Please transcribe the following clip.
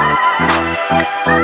Bye.